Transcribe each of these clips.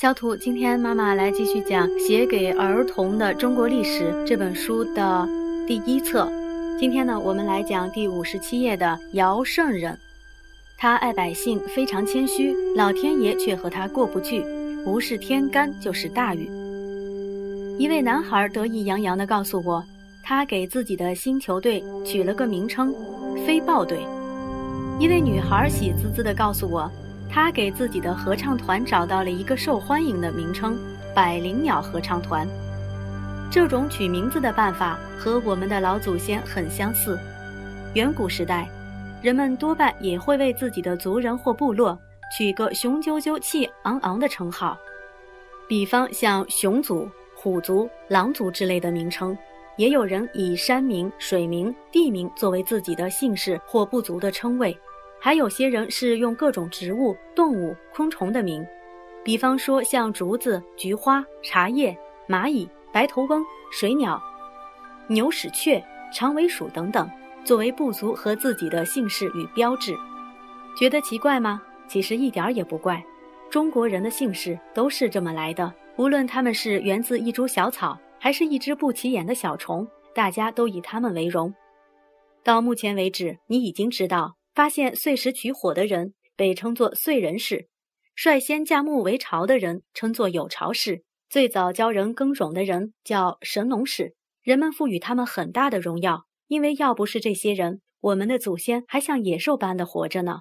小图，今天妈妈来继续讲《写给儿童的中国历史》这本书的第一册。今天呢，我们来讲第五十七页的尧圣人。他爱百姓，非常谦虚，老天爷却和他过不去，不是天干就是大雨。一位男孩得意洋洋地告诉我，他给自己的新球队取了个名称“飞豹队”。一位女孩喜滋滋地告诉我。他给自己的合唱团找到了一个受欢迎的名称“百灵鸟合唱团”。这种取名字的办法和我们的老祖先很相似。远古时代，人们多半也会为自己的族人或部落取个雄赳赳、气昂昂的称号，比方像熊族、虎族、狼族之类的名称。也有人以山名、水名、地名作为自己的姓氏或部族的称谓。还有些人是用各种植物、动物、昆虫的名，比方说像竹子、菊花、茶叶、蚂蚁、白头翁、水鸟、牛屎雀、长尾鼠等等，作为部族和自己的姓氏与标志。觉得奇怪吗？其实一点也不怪。中国人的姓氏都是这么来的，无论他们是源自一株小草，还是一只不起眼的小虫，大家都以他们为荣。到目前为止，你已经知道。发现碎石取火的人被称作燧人氏，率先架木为巢的人称作有巢氏，最早教人耕种的人叫神农氏。人们赋予他们很大的荣耀，因为要不是这些人，我们的祖先还像野兽般的活着呢。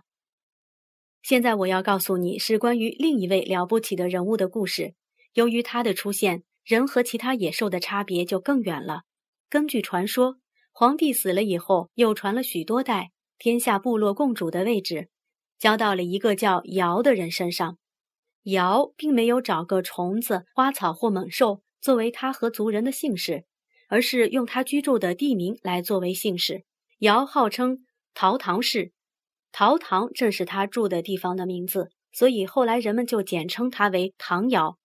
现在我要告诉你是关于另一位了不起的人物的故事。由于他的出现，人和其他野兽的差别就更远了。根据传说，皇帝死了以后，又传了许多代。天下部落共主的位置，交到了一个叫尧的人身上。尧并没有找个虫子、花草或猛兽作为他和族人的姓氏，而是用他居住的地名来作为姓氏。尧号称陶唐氏，陶唐正是他住的地方的名字，所以后来人们就简称他为唐尧。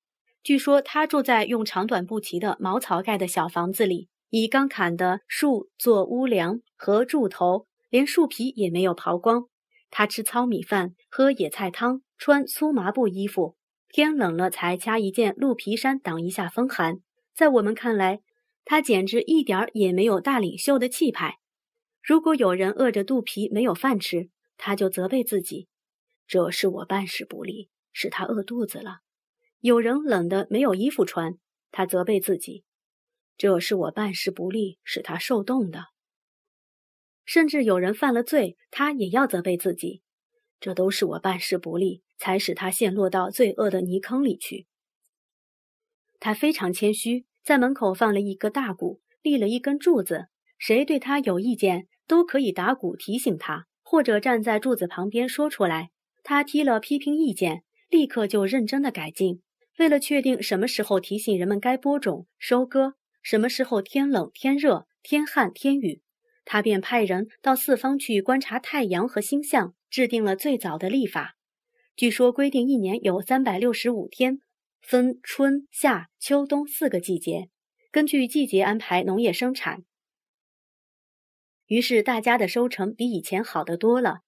据说他住在用长短不齐的茅草盖的小房子里，以刚砍的树做屋梁和柱头。连树皮也没有刨光，他吃糙米饭，喝野菜汤，穿粗麻布衣服，天冷了才掐一件鹿皮衫挡一下风寒。在我们看来，他简直一点儿也没有大领袖的气派。如果有人饿着肚皮没有饭吃，他就责备自己：“这是我办事不力，使他饿肚子了。”有人冷得没有衣服穿，他责备自己：“这是我办事不力，使他受冻的。”甚至有人犯了罪，他也要责备自己，这都是我办事不力，才使他陷落到罪恶的泥坑里去。他非常谦虚，在门口放了一个大鼓，立了一根柱子，谁对他有意见，都可以打鼓提醒他，或者站在柱子旁边说出来。他踢了批评意见，立刻就认真的改进。为了确定什么时候提醒人们该播种、收割，什么时候天冷、天热、天旱、天雨。他便派人到四方去观察太阳和星象，制定了最早的历法。据说规定一年有三百六十五天，分春夏秋冬四个季节，根据季节安排农业生产。于是大家的收成比以前好得多了。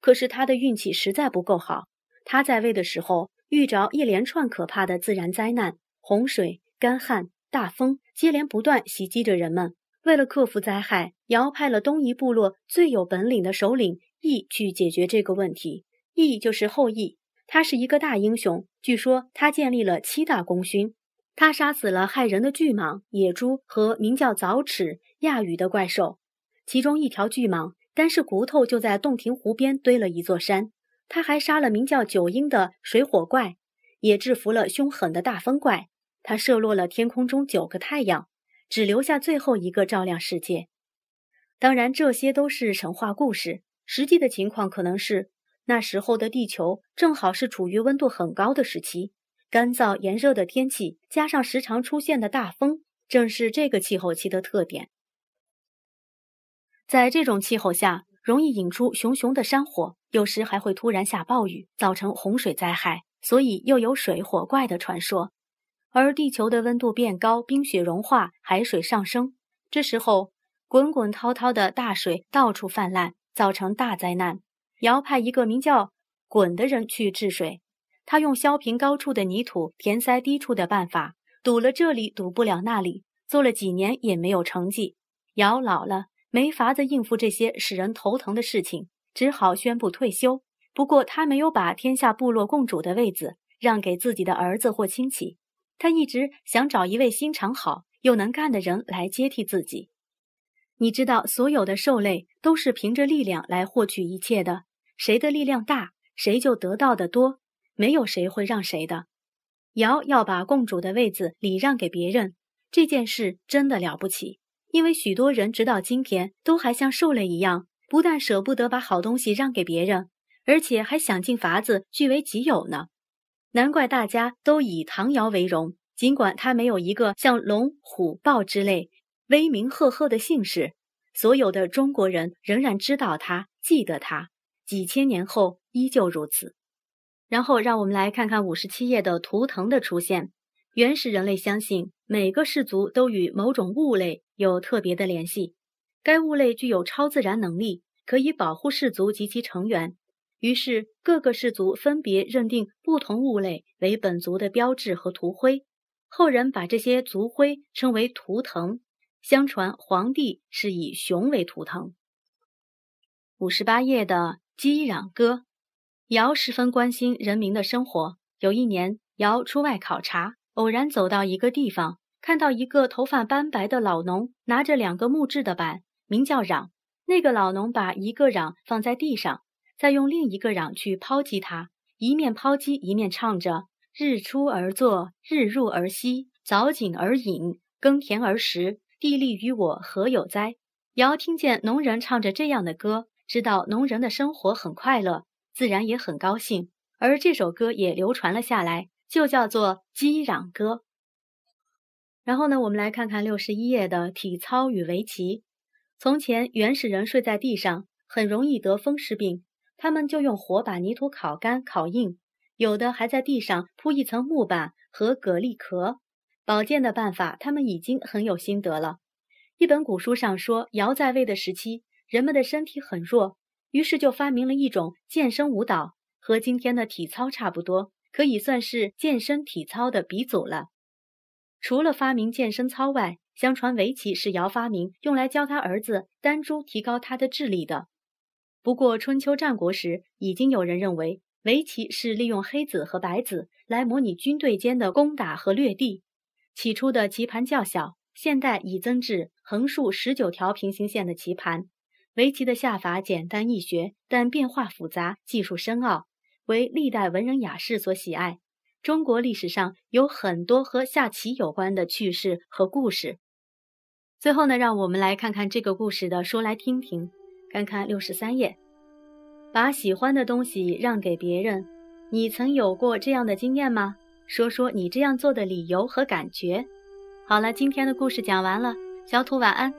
可是他的运气实在不够好。他在位的时候遇着一连串可怕的自然灾难，洪水、干旱、大风接连不断袭击着人们。为了克服灾害，尧派了东夷部落最有本领的首领羿去解决这个问题。羿就是后羿，他是一个大英雄。据说他建立了七大功勋。他杀死了害人的巨蟒、野猪和名叫凿齿亚羽的怪兽。其中一条巨蟒，单是骨头就在洞庭湖边堆了一座山。他还杀了名叫九婴的水火怪，也制服了凶狠的大风怪。他射落了天空中九个太阳。只留下最后一个照亮世界。当然，这些都是神话故事。实际的情况可能是，那时候的地球正好是处于温度很高的时期，干燥炎热的天气加上时常出现的大风，正是这个气候期的特点。在这种气候下，容易引出熊熊的山火，有时还会突然下暴雨，造成洪水灾害，所以又有水火怪的传说。而地球的温度变高，冰雪融化，海水上升，这时候滚滚滔滔的大水到处泛滥，造成大灾难。尧派一个名叫鲧的人去治水，他用削平高处的泥土，填塞低处的办法，堵了这里，堵不了那里，做了几年也没有成绩。尧老了，没法子应付这些使人头疼的事情，只好宣布退休。不过他没有把天下部落共主的位子让给自己的儿子或亲戚，他一直想找一位心肠好又能干的人来接替自己。你知道，所有的兽类都是凭着力量来获取一切的，谁的力量大，谁就得到的多，没有谁会让谁的。尧要把共主的位子礼让给别人，这件事真的了不起，因为许多人直到今天都还像兽类一样，不但舍不得把好东西让给别人。而且还想尽法子据为己有呢，难怪大家都以唐尧为荣。尽管他没有一个像龙、虎、豹之类威名赫赫的姓氏，所有的中国人仍然知道他，记得他，几千年后依旧如此。然后，让我们来看看五十七页的图腾的出现。原始人类相信每个氏族都与某种物类有特别的联系，该物类具有超自然能力，可以保护氏族及其成员。于是，各个氏族分别认定不同物类为本族的标志和图徽，后人把这些族徽称为图腾。相传，黄帝是以熊为图腾。五十八页的《鸡壤歌》，尧十分关心人民的生活。有一年，尧出外考察，偶然走到一个地方，看到一个头发斑白的老农拿着两个木质的板，名叫壤。那个老农把一个壤放在地上。再用另一个壤去抛击它，一面抛击一面唱着：“日出而作，日入而息，早井而饮，耕田而食，地利与我何有哉？”尧听见农人唱着这样的歌，知道农人的生活很快乐，自然也很高兴，而这首歌也流传了下来，就叫做《击壤歌》。然后呢，我们来看看六十一页的体操与围棋。从前原始人睡在地上，很容易得风湿病。他们就用火把泥土烤干、烤硬，有的还在地上铺一层木板和蛤蜊壳。保健的办法，他们已经很有心得了。一本古书上说，尧在位的时期，人们的身体很弱，于是就发明了一种健身舞蹈，和今天的体操差不多，可以算是健身体操的鼻祖了。除了发明健身操外，相传围棋是尧发明，用来教他儿子丹朱提高他的智力的。不过，春秋战国时，已经有人认为围棋是利用黑子和白子来模拟军队间的攻打和掠地。起初的棋盘较小，现代已增至横竖十九条平行线的棋盘。围棋的下法简单易学，但变化复杂，技术深奥，为历代文人雅士所喜爱。中国历史上有很多和下棋有关的趣事和故事。最后呢，让我们来看看这个故事的说来听听。看看六十三页，把喜欢的东西让给别人，你曾有过这样的经验吗？说说你这样做的理由和感觉。好了，今天的故事讲完了，小土晚安。